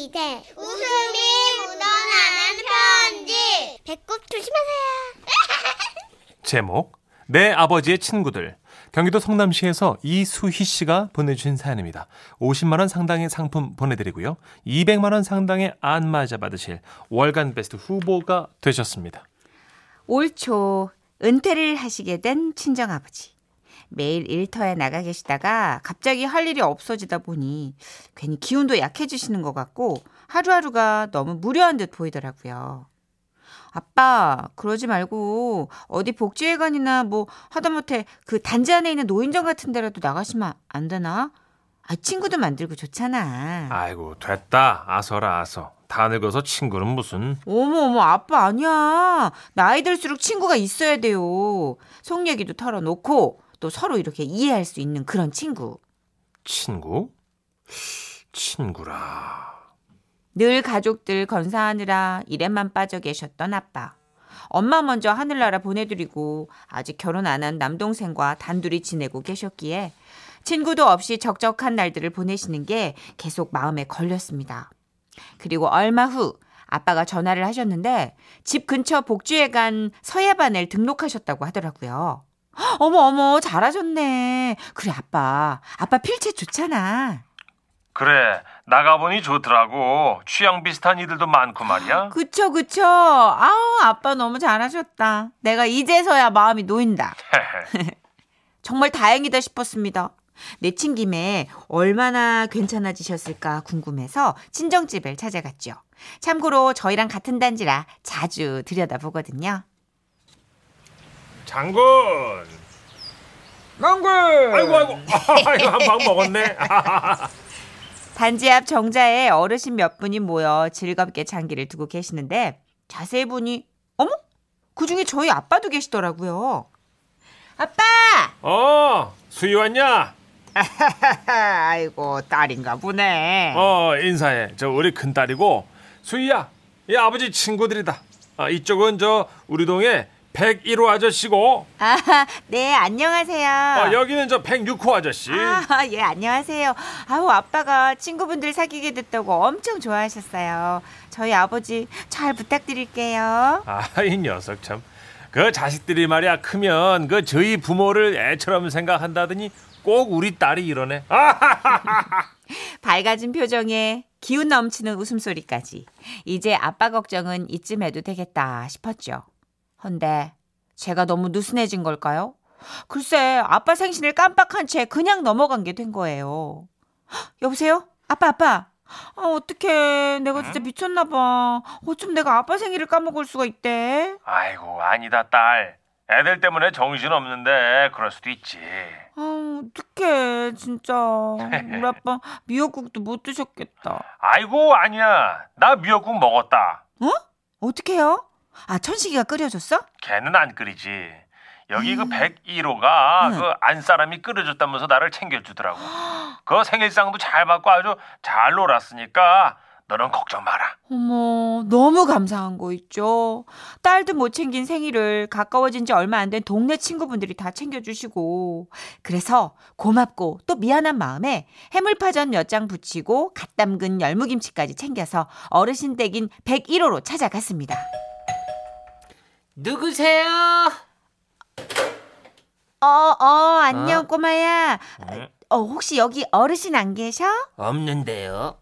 시대 웃음이 묻어나는 편지 배꼽 조심하세요 제목 내 아버지의 친구들 경기도 성남시에서 이수희 씨가 보내주신 사연입니다. 50만 원 상당의 상품 보내드리고요. 200만 원 상당의 안마자 받으실 월간 베스트 후보가 되셨습니다. 올 초 은퇴를 하시게 된 친정아버지. 매일 일터에 나가 계시다가 갑자기 할 일이 없어지다 보니 괜히 기운도 약해지시는 것 같고 하루하루가 너무 무료한 듯 보이더라고요. 아빠, 그러지 말고 어디 복지회관이나 뭐 하다못해 그 단지 안에 있는 노인정 같은 데라도 나가시면 안 되나? 아, 친구도 만들고 좋잖아. 아이고 됐다 아서라 아서 다 늙어서 친구는 무슨 어머 어머 아빠 아니야. 나이 들수록 친구가 있어야 돼요. 속 얘기도 털어놓고 또 서로 이렇게 이해할 수 있는 그런 친구. 친구? 친구라 늘 가족들 건사하느라 일에만 빠져 계셨던 아빠. 엄마 먼저 하늘나라 보내드리고 아직 결혼 안 한 남동생과 단둘이 지내고 계셨기에 친구도 없이 적적한 날들을 보내시는 게 계속 마음에 걸렸습니다. 그리고 얼마 후 아빠가 전화를 하셨는데 집 근처 복지회관 서예반을 등록하셨다고 하더라고요. 어머 어머 잘하셨네. 그래 아빠 아빠 필체 좋잖아. 그래 나가보니 좋더라고 취향 비슷한 이들도 많고 말이야 그쵸 그쵸. 아우 아빠 너무 잘하셨다. 내가 이제서야 마음이 놓인다. 정말 다행이다 싶었습니다. 내친 김에 얼마나 괜찮아지셨을까 궁금해서 친정집을 찾아갔죠. 참고로 저희랑 같은 단지라 자주 들여다보거든요. 장군 망군! 아이고 아이고 아이고 한 방 먹었네 단지 앞 정자에 어르신 몇 분이 모여 즐겁게 장기를 두고 계시는데 자세히 보니 어머 그 중에 저희 아빠도 계시더라고요. 아빠! 어 수희 왔냐 아이고 딸인가 보네. 어 인사해 저 우리 큰 딸이고 수희야 이 아버지 친구들이다 아, 이쪽은 저 우리 동에 101호 아저씨고 아, 네 안녕하세요. 어, 여기는 저 106호 아저씨 아, 예, 안녕하세요. 아우, 아빠가 친구분들 사귀게 됐다고 엄청 좋아하셨어요. 저희 아버지 잘 부탁드릴게요. 아 이 녀석 참 그 자식들이 말이야 크면 그 저희 부모를 애처럼 생각한다더니 꼭 우리 딸이 이러네 아, 밝아진 표정에 기운 넘치는 웃음소리까지. 이제 아빠 걱정은 이쯤 해도 되겠다 싶었죠. 헌데 제가 너무 느슨해진 걸까요? 글쎄, 아빠 생신을 깜빡한 채 그냥 넘어간 게 된 거예요. 헉, 여보세요? 아빠, 아빠. 아, 어떡해. 내가 진짜 미쳤나 봐. 어쩜 내가 아빠 생일을 까먹을 수가 있대? 아이고 아니다 딸 애들 때문에 정신 없는데 그럴 수도 있지 아, 어떡해. 진짜. 우리 아빠 미역국도 못 드셨겠다. 아이고 아니야 나 미역국 먹었다 어? 어떡해요? 아, 천식이가 끓여줬어? 걔는 안 끓이지 여기 그 101호가 음. 그 안사람이 끓여줬다면서 나를 챙겨주더라고 그 생일상도 잘 받고 아주 잘 놀았으니까 너는 걱정 마라 어머, 너무 감사한 거 있죠. 딸도 못 챙긴 생일을 가까워진 지 얼마 안 된 동네 친구분들이 다 챙겨주시고. 그래서 고맙고 또 미안한 마음에 해물파전 몇장 부치고 갓 담근 열무김치까지 챙겨서 어르신 댁인 101호로 찾아갔습니다. 누구세요? 어, 어, 안녕, 어? 꼬마야. 어, 혹시 여기 어르신 안 계셔? 없는데요.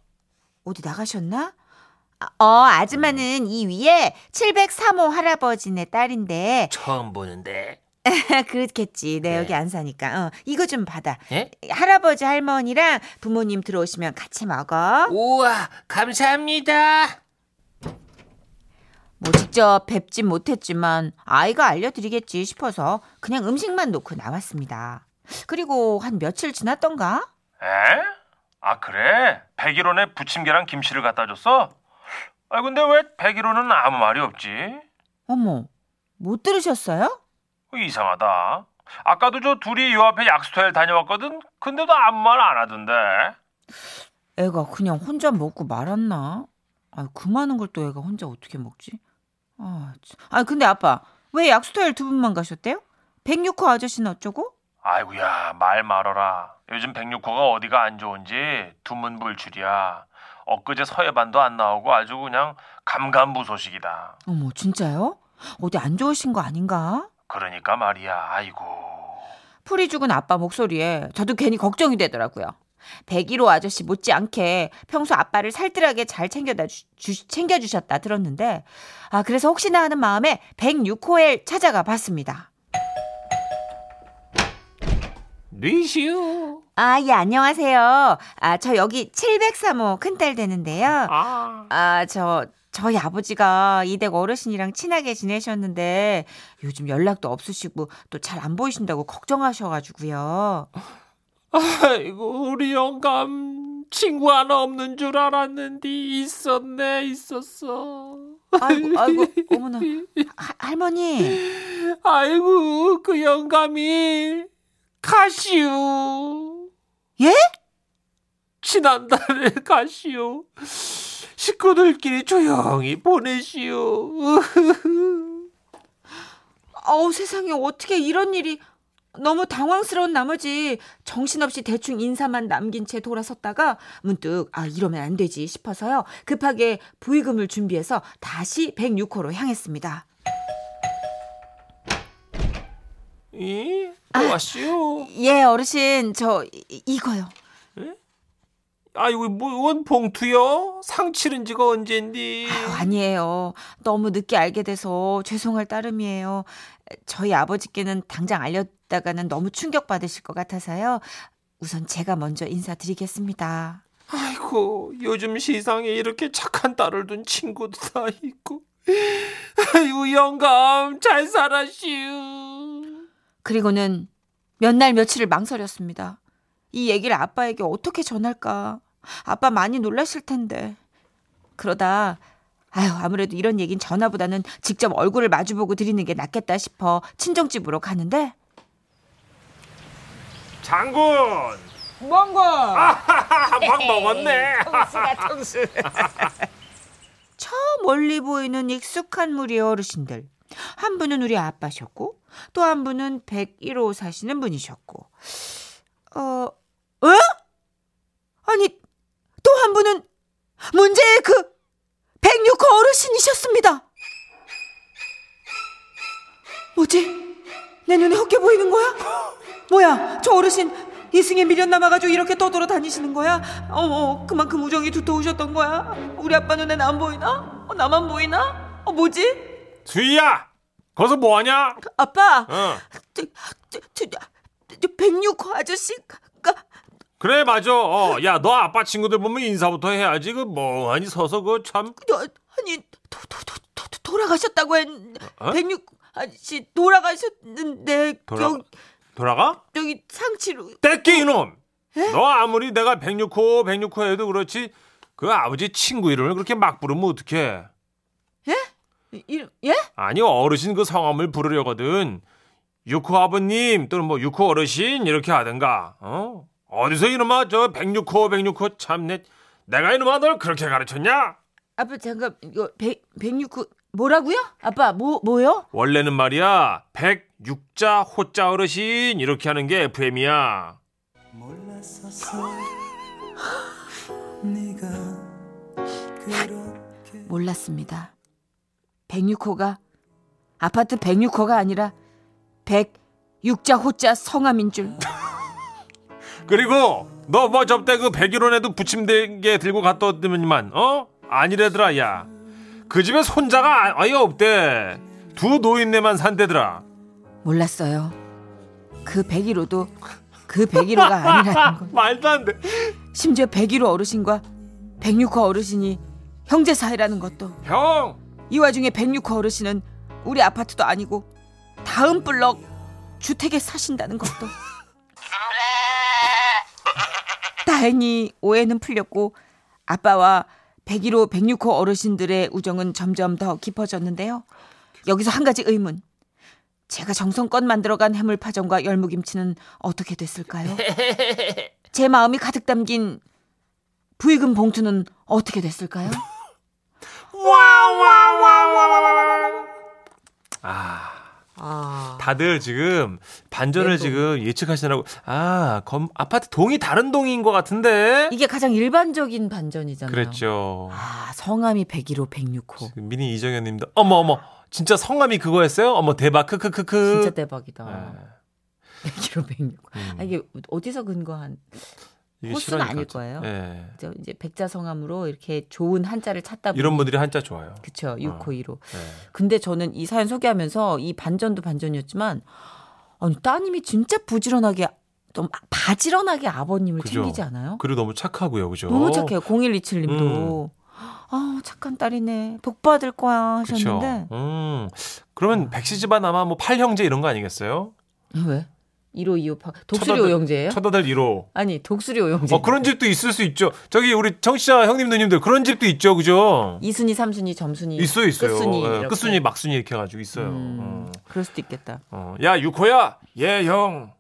어디 나가셨나? 아, 어, 아줌마는 이 위에 703호 할아버지네 딸인데, 처음 보는데. 그렇겠지. 내 네. 여기 안 사니까. 어, 이거 좀 받아. 예? 할아버지 할머니랑 부모님 들어오시면 같이 먹어. 우와, 감사합니다. 뭐 직접 뵙진 못했지만 아이가 알려드리겠지 싶어서 그냥 음식만 놓고 나왔습니다. 그리고 한 며칠 지났던가? 에? 아 그래? 101호네 부침개랑 김치를 갖다 줬어? 아 근데 왜 101호는 아무 말이 없지? 어머, 못 들으셨어요? 어, 이상하다. 아까도 저 둘이 요 앞에 약수터에 다녀왔거든? 근데도 아무 말 안 하던데. 애가 그냥 혼자 먹고 말았나? 아, 그 많은 걸 또 애가 혼자 어떻게 먹지? 아, 참. 아 근데 아빠 왜 약수터에 두 분만 가셨대요? 106호 아저씨는 어쩌고? 아이고야 말 말어라. 요즘 106호가 어디가 안 좋은지 두문불출이야. 엊그제 서해반도 안 나오고 아주 그냥 감감무소식이다. 어머, 진짜요? 어디 안 좋으신 거 아닌가? 그러니까 말이야. 아이고. 풀이 죽은 아빠 목소리에 저도 괜히 걱정이 되더라고요. 101호 아저씨 못지않게 평소 아빠를 살뜰하게 잘 챙겨다 주, 주- 챙겨주셨다 들었는데, 아, 그래서 혹시나 하는 마음에 106호에 찾아가 봤습니다. 리시우. 아, 예, 안녕하세요. 아, 저 여기 703호 큰딸 되는데요. 아. 아, 저, 저희 아버지가 이댁 어르신이랑 친하게 지내셨는데 요즘 연락도 없으시고 또 잘 안 보이신다고 걱정하셔가지고요. 아이고 우리 영감 친구 하나 없는 줄 알았는데 있었네 있었어. 아이고, 아이고, 어머나. 하- 할머니. 아이고 그 영감이 가시오. 예? 지난달에 가시오. 식구들끼리 조용히 보내시오. 어우, 세상에 어떻게 이런 일이 너무 당황스러운 나머지 정신없이 대충 인사만 남긴 채 돌아섰다가 문득 아 이러면 안 되지 싶어서요. 급하게 부의금을 준비해서 다시 106호로 향했습니다. 이? 또 왔시오. 예, 어르신 저 이- 이거요. 아이고 뭐원 봉투요? 상 치른 지가 언젠디? 아유, 아니에요. 너무 늦게 알게 돼서 죄송할 따름이에요. 저희 아버지께는 당장 알렸다가는 너무 충격 받으실 것 같아서요. 우선 제가 먼저 인사드리겠습니다. 아이고 요즘 시상에 이렇게 착한 딸을 둔 친구도 다 있고 아이고 영감 잘 살았시오 그리고는 몇 날 며칠을 망설였습니다. 이 얘기를 아빠에게 어떻게 전할까? 아빠 많이 놀라실 텐데. 그러다 아유 아무래도 이런 얘긴 전화보다는 직접 얼굴을 마주보고 드리는 게 낫겠다 싶어 친정집으로 가는데 장군 뭔고? 한방 먹었네 통수가 통수. 저 멀리 보이는 익숙한 무리의 어르신들. 한 분은 우리 아빠셨고, 또 한 분은 101호 사시는 분이셨고, 어, 어? 아니, 또 한 분은 문제의 그 106호 어르신이셨습니다. 뭐지? 내 눈에 헛게 보이는 거야? 뭐야, 저 어르신 이승에 미련 남아가지고 이렇게 떠돌아 다니시는 거야? 어머, 그만큼 우정이 두터우셨던 거야? 우리 아빠 눈엔 안 보이나? 어, 나만 보이나? 어, 뭐지? 수희야 거기서 뭐하냐 아빠, 어 저, 저, 저, 저 106호 아저씨가 그래 맞아 어, 야 너 아빠 친구들 보면 인사부터 해야지 그 멍하니 서서 그 참 너, 아니 도, 도, 도, 도, 도- 돌아가셨다고 했 어? 106 아저씨 돌아가셨는데 돌아 여기, 돌아가? 여기 상치로 떼끼 이놈! 너 아무리 내가 106호 106호 해도 그렇지 그 아버지 친구 이름을 그렇게 막 부르면 어떡해? 이름 예? 아니 어르신 그 성함을 부르려거든. 육호 아버님 또는 뭐 육호 어르신 이렇게 하든가 어? 어디서 이놈아 저 106호 106호 참내 내가 이놈아 널 그렇게 가르쳤냐? 아빠 잠깐 이거 100 106호 뭐라고요? 아빠 뭐 뭐요? 원래는 말이야 106자 호자 어르신 이렇게 하는 게 FM이야 몰랐습니다. 106호가 아파트 106호가 아니라 106자 호자 성함인 줄. 그리고 너 뭐 접대 그 101원에도 부침대게 들고 갔다 왔더니만 어 아니래더라 야 그 집에 손자가 아- 아예 없대 두 노인네만 산대더라 몰랐어요. 그 101호도 그 101호가 아니라는 걸. 말도 안 돼. 심지어 101호 어르신과 106호 어르신이 형제 사이라는 것도. 형, 이 와중에 106호 어르신은 우리 아파트도 아니고 다음 블럭 주택에 사신다는 것도. 다행히 오해는 풀렸고 아빠와 101호, 106호 어르신들의 우정은 점점 더 깊어졌는데요. 여기서 한 가지 의문. 제가 정성껏 만들어간 해물파전과 열무김치는 어떻게 됐을까요? 제 마음이 가득 담긴 부의금 봉투는 어떻게 됐을까요? 아, 다들 지금 반전을 멘붕. 지금 예측하시느라고 아, 검, 아파트 동이 다른 동인 것 같은데. 이게 가장 일반적인 반전이잖아요. 그랬죠. 아, 성함이 101호, 106호. 미니 이정현 님도 어머 어머 진짜 성함이 그거였어요? 어머 대박 크크크크. 진짜 대박이다. 네. 101호, 106호. 음. 아, 이게 어디서 근거한 호수는 아닐 거예요. 예. 저 이제 백자 성함으로 이렇게 좋은 한자를 찾다 보니 이런 분들이 한자 좋아요. 그쵸 6호 1호. 예. 근데 저는 이 사연 소개하면서 이 반전도 반전이었지만 아니 따님이 진짜 부지런하게 좀 바지런하게 아버님을 그죠. 챙기지 않아요? 그리고 너무 착하고요, 그죠? 너무 착해요. 0127 님도 아 착한 딸이네. 복 받을 거야 그쵸. 하셨는데 음. 그러면 백씨 집안 아마 뭐 팔형제 이런 거 아니겠어요? 왜? 1호 2호 파 독수리 첫아들- 오형제예요? 첫아들 1호. 아니 독수리 오형제. 어, 그런 집도 있을 수 있죠. 저기 우리 청취자 형님 누님들 그런 집도 있죠, 그죠? 이순이 삼순이 점순이 있어요, 있어요. 끝순이 예. 끝순이, 막순이 이렇게 해 가지고 있어요. 음, 어. 그럴 수도 있겠다. 어. 야, 육호야. 예, 형.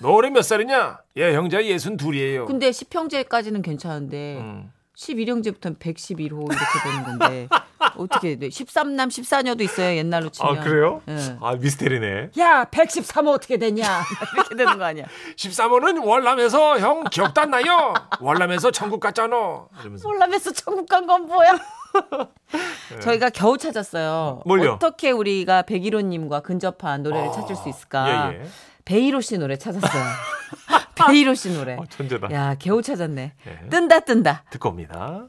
너 올해 몇 살이냐? 예, 형제 예순 둘이에요. 근데 10형제까지는 괜찮은데 음. 11형제부터는 111호 이렇게 되는 건데 어떻게 돼? 13남 14녀도 있어요 옛날로 치면. 아, 그래요? 예. 아, 미스테리네. 야 113호 어떻게 되냐 이렇게 되는 거 아니야? 13호는 월남에서 형 기억도 안 나요? 월남에서 천국 갔잖아. 이러면서. 몰라면서 천국 간 건 뭐야? 저희가 겨우 찾았어요. 네. 뭘요? 어떻게 우리가 백일호님과 근접한 노래를 찾을 수 있을까? 예, 예. 베이로 씨 노래 찾았어요. 베이로 씨 노래. 어, 천재다. 야 겨우 찾았네. 예. 뜬다 뜬다. 듣고 옵니다.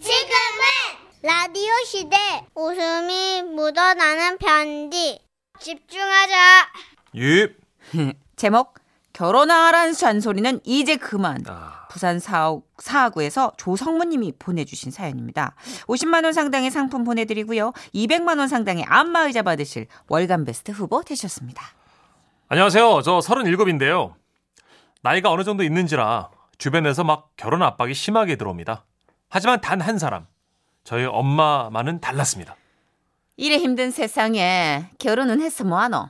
지금은 라디오 시대 웃음이 묻어나는 편지 집중하자 예. 제목 결혼하라는 잔소리는 이제 그만. 아, 부산 사하, 사하구에서 조성무님이 보내주신 사연입니다. 50만 원 상당의 상품 보내드리고요. 200만 원 상당의 안마의자 받으실 월간 베스트 후보 되셨습니다. 안녕하세요. 저 37인데요. 나이가 어느 정도 있는지라 주변에서 막 결혼 압박이 심하게 들어옵니다. 하지만 단 한 사람. 저희 엄마만은 달랐습니다. 이래 힘든 세상에 결혼은 해서 뭐하노?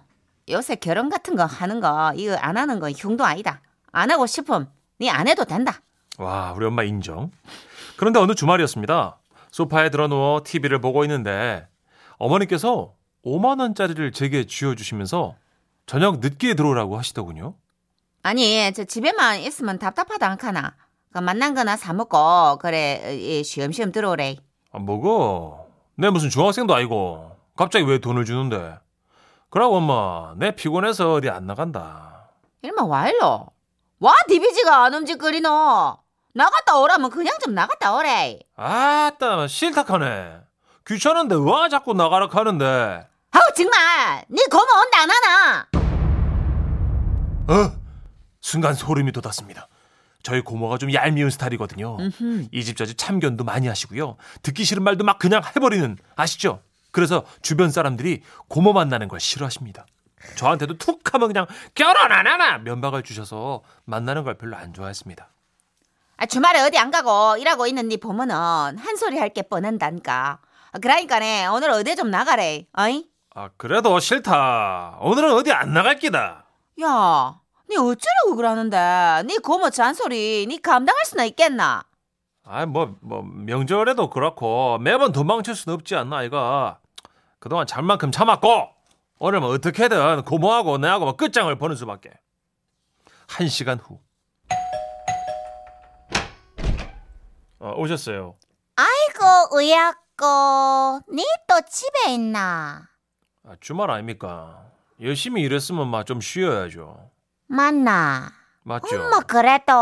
요새 결혼 같은 거 하는 거 이거 안 하는 건 흉도 아니다. 안 하고 싶음 니 안 해도 된다. 와, 우리 엄마 인정. 그런데 어느 주말이었습니다. 소파에 들어 누워 TV를 보고 있는데 어머니께서 5만 원짜리를 제게 쥐어 주시면서 저녁 늦게 들어오라고 하시더군요. 아니 저 집에만 있으면 답답하다 않카나? 그 만난 거나 사 먹고 그래 이, 쉬엄쉬엄 들어오래. 아, 뭐고? 내 무슨 중학생도 아니고 갑자기 왜 돈을 주는데? 그러고 엄마, 내 피곤해서 어디 안 나간다. 일마 와 일로? 와 디비지가 안 움직거리노? 나갔다 오라면 그냥 좀 나갔다 오래. 아따, 싫다카네. 귀찮은데 와 자꾸 나가라 하는데. 아우 정말 니 고모 온다 안 하나? 어? 순간 소름이 돋았습니다. 저희 고모가 좀 얄미운 스타일이거든요. 이집저집 참견도 많이 하시고요. 듣기 싫은 말도 막 그냥 해버리는 아시죠? 그래서 주변 사람들이 고모 만나는 걸 싫어하십니다. 저한테도 툭 하면 그냥 결혼 안 하나 면박을 주셔서 만나는 걸 별로 안 좋아했습니다. 아, 주말에 어디 안 가고 일하고 있는 니 보면은 한 소리 할 게 뻔한다니까. 아, 그러니까네 오늘 어디 좀 나가래. 어이? 아 그래도 싫다. 오늘은 어디 안 나갈 기다. 야, 니 어쩌려고 그러는데? 니 고모 잔소리 니 감당할 수나 있겠나? 아뭐 뭐 명절에도 그렇고 매번 도망칠 수는 없지 않나 이가. 그동안 잘 만큼 참았고 오늘 뭐 어떻게든 고모하고 내하고 뭐 끝장을 보는 수밖에. 한 시간 후. 어, 오셨어요. 아이고 의약고 니 또 집에 있나 아, 주말 아닙니까? 열심히 일했으면 막 좀 쉬어야죠. 맞나 맞죠? 엄마 그래도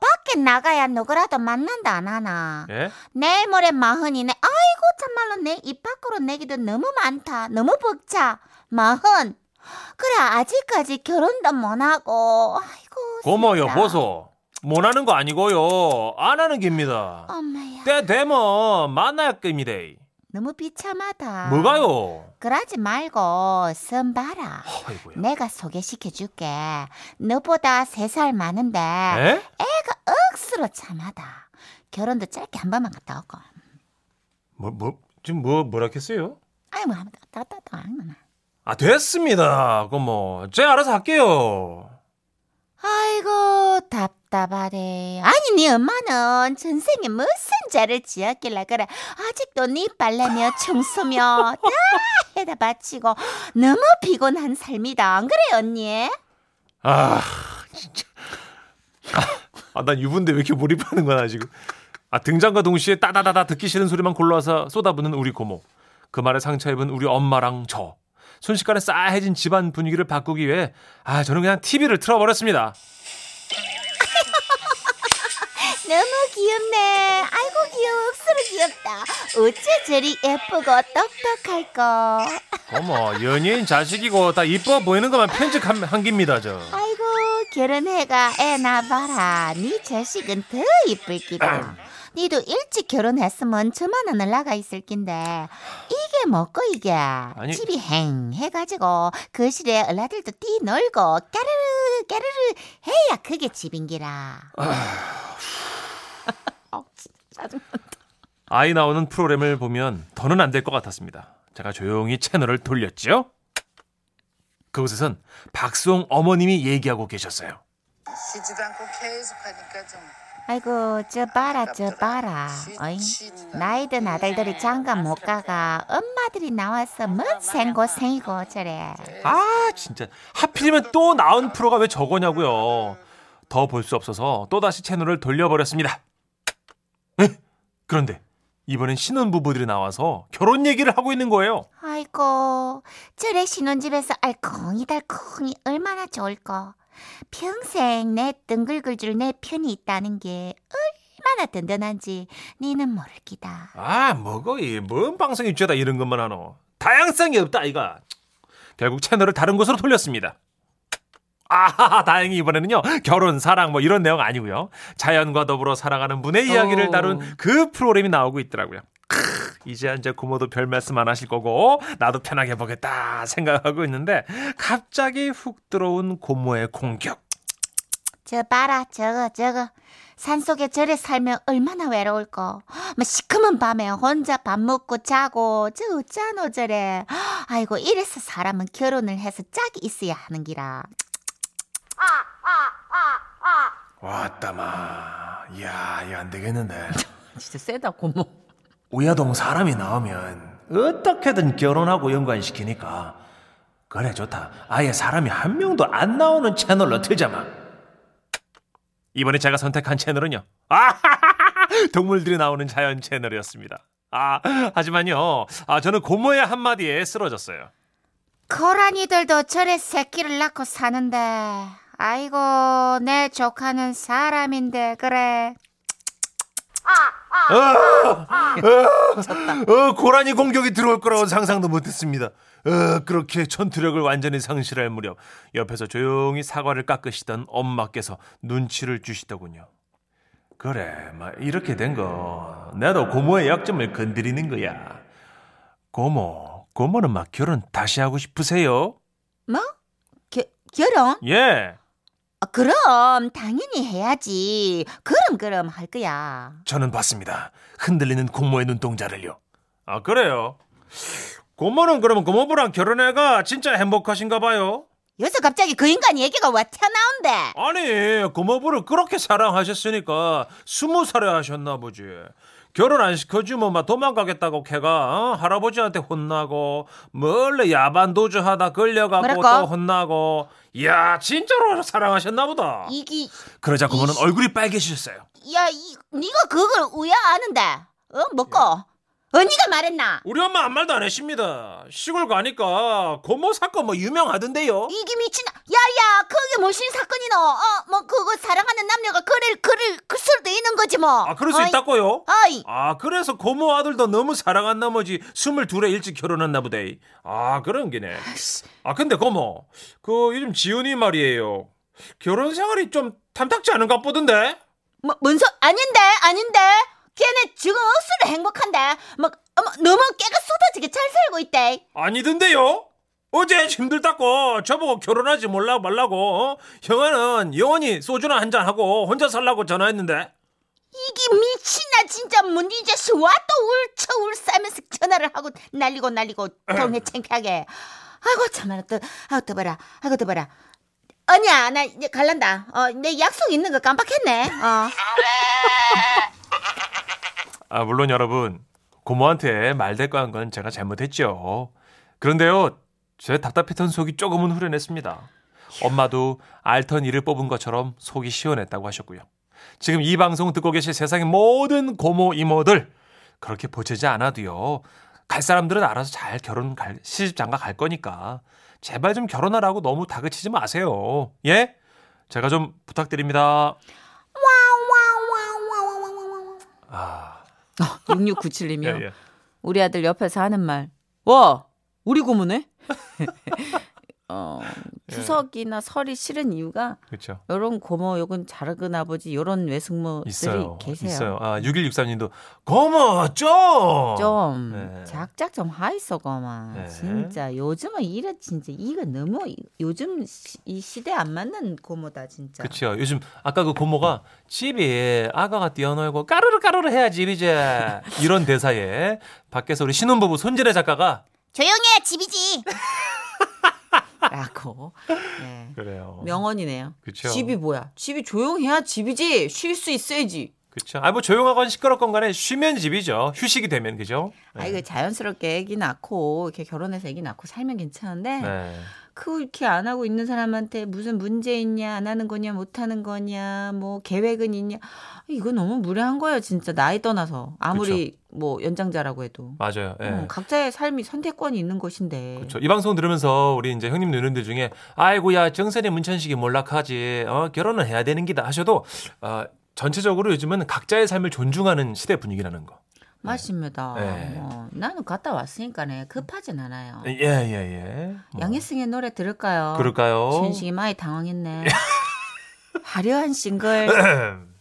밖에 나가야 누구라도 만난다 안 하나 예? 내일 모레 마흔이네 아이고 참말로 내 입 밖으로 내기도 너무 많다 너무 벅차 마흔 그래 아직까지 결혼도 못 하고 아이고 고모 슬프다. 여보소. 못 하는 거 아니고요. 안 하는 겁니다. 엄마야 때 되면 만나야 겁니다. 너무 비참하다 뭐가요? 그러지 말고 선 봐라 아이고야. 내가 소개시켜 줄게 너보다 세 살 많은데 에? 억수로 참하다 결혼도 짧게 한 번만 갔다 오고 뭐, 뭐, 지금 뭐, 뭐라 했어요? 아이 뭐 한번 갔다 왔다 왔다 아, 됐습니다. 그럼 뭐, 제가 알아서 할게요. 아이고 답답하대. 아니 네 엄마는 전생에 무슨 죄를 지었길래 그래 아직도 네 빨래며 청소며 다 해다 바치고 너무 피곤한 삶이다. 안 그래 언니? 아, 진짜. 아, 난 유부인데 왜 이렇게 몰입하는 거야, 지금. 아, 등장과 동시에 따다다다 듣기 싫은 소리만 골라서 쏟아부는 우리 고모. 그 말에 상처 입은 우리 엄마랑 저. 순식간에 싸해진 집안 분위기를 바꾸기 위해, 아, 저는 그냥 TV를 틀어버렸습니다. 귀엽네. 아이고. 억수로 귀엽다. 어째 저리 예쁘고 똑똑할까. 어머, 연예인 자식이고 다 이뻐 보이는 것만 편집한 한깁니다, 저. 아이고 결혼해가 애 낳아봐라. 네 자식은 더 이쁠 기다. 니도 일찍 결혼했으면 저만 하늘 나가 있을 낀데 이게 뭐고 이게 집이 행 해가지고 거실에 얼라들도 뛰 놀고 까르르 까르르 해야 그게 집인기라. 아 이 나오는 프로그램을 보면 더는 안 될 것 같았습니다. 제가 조용히 채널을 돌렸죠. 그곳에선 박수홍 어머님이 얘기하고 계셨어요. 쉬지도 않고 계속 하니까 좀 아이고 저 봐라 저 봐라 어이 나이든 아들들이 장가 못 가가 엄마들이 나와서 뭔 생고생이고 저래 아 진짜 하필이면 또 나온 프로가 왜 저거냐고요. 더 볼 수 없어서 또 다시 채널을 돌려버렸습니다. 에? 그런데 이번엔 신혼부부들이 나와서 결혼 얘기를 하고 있는 거예요. 아이고 저래 신혼집에서 알콩이달콩이 얼마나 좋을까 평생 내 뜬글글 줄 내 편이 있다는 게 얼마나 든든한지 니는 모를 기다 아 뭐고 이뭔 방송이 죄다 이런 것만 하노. 다양성이 없다 이가. 결국 채널을 다른 곳으로 돌렸습니다. 아, 다행히 이번에는요, 결혼, 사랑, 뭐 이런 내용 아니고요. 자연과 더불어 살아가는 분의 이야기를 오. 다룬 그 프로그램이 나오고 있더라고요. 크, 이제 이제 고모도 별 말씀 안 하실 거고, 나도 편하게 보겠다 생각하고 있는데, 갑자기 훅 들어온 고모의 공격. 저 봐라 저거 저거 산속에 저래 살면 얼마나 외로울까 뭐 시커먼 밤에 혼자 밥 먹고 자고 저 어쩌노 저래 아이고 이래서 사람은 결혼을 해서 짝이 있어야 하는 기라 왔다마. 이야, 이거 안 되겠는데. 진짜 세다 고모. 우야동 사람이 나오면 어떻게든 결혼하고 연관시키니까. 그래 좋다. 아예 사람이 한 명도 안 나오는 채널로 틀자마. 이번에 제가 선택한 채널은요. 아 동물들이 나오는 자연 채널이었습니다. 아 하지만요. 아 저는 고모의 한마디에 쓰러졌어요. 고라니들도 저래 새끼를 낳고 사는데 아이고 내 조카는 사람인데 그래 어, 고라니 공격이 들어올 거라고 상상도 못했습니다. 어, 그렇게 전투력을 완전히 상실할 무렵 옆에서 조용히 사과를 깎으시던 엄마께서 눈치를 주시더군요. 그래, 막 이렇게 된 거, 나도 고모의 약점을 건드리는 거야. 고모, 고모는 막 결혼 다시 하고 싶으세요? 뭐? 겨, 결혼? 예, 아, 그럼 당연히 해야지. 그럼 그럼 할 거야. 저는 봤습니다. 흔들리는 고모의 눈동자를요. 아, 그래요? 고모는 그러면 고모부랑 결혼해가 진짜 행복하신가 봐요? 여기서 갑자기 그 인간 얘기가 왜 튀어나온대? 아니 고모부를 그렇게 사랑하셨으니까 스무 살에 하셨나 보지 결혼 안 시켜주면 막 도망가겠다고 걔가 어? 할아버지한테 혼나고 멀리 야반 도주하다 걸려가고 뭐랄까? 또 혼나고 이야 진짜로 사랑하셨나 보다 이기 그러자 이씨. 얼굴이 빨개지셨어요 야, 이 네가 그걸 왜 아는데? 어, 먹고. 언니가 말했나? 우리 엄마 아무 말도 안 했습니다 시골 가니까 고모 사건 뭐 유명하던데요 이기 미친. 야야, 그게 무슨 사건이노? 어, 뭐 그거 사랑하는 남녀가 그를 그를 그 수도 있는 거지 뭐. 아 그럴 수 어이, 있다고요? 어이, 아, 그래서 고모 아들도 너무 사랑한 나머지 스물 둘에 일찍 결혼했나 보대. 아, 그런 게네. 아, 근데 고모, 그 요즘 지훈이 말이에요. 결혼 생활이 좀 탐탁지 않은가 보던데? 뭐 뭔 소 아닌데 아닌데. 걔네 지금 억수로 행복한데. 뭐 어머, 너무 깨가 쏟아지게 잘 살고 있대. 아니던데요? 어제 힘들다고 저보고 결혼하지 몰라 말라고 어? 형아는 영원히 소주나 한잔 하고 혼자 살라고 전화했는데 이게 미친나 진짜 문이 자식 와또 울쳐 울싸면서 전화를 하고 날리고 날리고 동네 창피하게 아이고 참말로 또 아이고 또 봐라 아이고 또 봐라 아니야, 나 이제 갈란다. 어, 내 약속 있는 거 깜빡했네. 어. 아, 물론 여러분, 고모한테 말대꾸 한 건 제가 잘못했죠. 그런데요, 제 답답했던 속이 조금은 후련했습니다. 엄마도 알턴 이를 뽑은 것처럼 속이 시원했다고 하셨고요. 지금 이 방송 듣고 계실 세상의 모든 고모 이모들 그렇게 보채지 않아도요. 갈 사람들은 알아서 잘 결혼 갈 시집 장가 갈 거니까 제발 좀 결혼하라고 너무 다그치지 마세요. 예? 제가 좀 부탁드립니다. 아, 6697님이요. 예, 예. 우리 아들 옆에서 하는 말. 와, 우리 고모네? 어, 예. 추석이나 설이 싫은 이유가 그렇죠. 요런 고모, 요건 작은 아버지, 요런 외숙모들이 있어요. 계세요. 있어요. 아, 6163님도 고모 좀. 좀 네. 작작 좀 하이소 고마 네. 진짜 요즘은 이래 진짜 이거 너무 이- 요즘 시, 이 시대 안 맞는 고모다 진짜 그렇죠. 요즘 아까 그 고모가 집에 아가가 뛰어놀고 까르르 까르르 해야지 이제 이런 대사에 밖에서 우리 신혼부부 손진혜 작가가 조용해, 집이지. 라고 네. 그래요. 명언이네요 그쵸. 집이 뭐야 집이 조용해야 집이지 쉴 수 있어야지 그렇죠. 아뭐 조용하건 시끄럽건 간에 쉬면 집이죠. 휴식이 되면 그죠? 아 이거 자연스럽게 애기 낳고 이렇게 결혼해서 애기 낳고 살면 괜찮은데 네. 그렇게 안 하고 있는 사람한테 무슨 문제 있냐 안 하는 거냐 못 하는 거냐 뭐 계획은 있냐 이거 너무 무례한 거예요 진짜 나이 떠나서 아무리 뭐 연장자라고 해도 맞아요. 예. 어, 각자의 삶이 선택권이 있는 것인데 그렇죠. 이 방송 들으면서 우리 이제 형님 누님들 중에 아이고야 정선의 문천식이 몰락하지 어, 결혼은 해야 되는 기다 하셔도 어, 전체적으로 요즘은 각자의 삶을 존중하는 시대 분위기라는 거. 맞습니다. 네. 어, 나는 갔다 왔으니까네 급하진 않아요. 예, 예, 예. 뭐. 양희승의 노래 들을까요? 그럴까요? 준식이 많이 당황했네. 화려한 싱글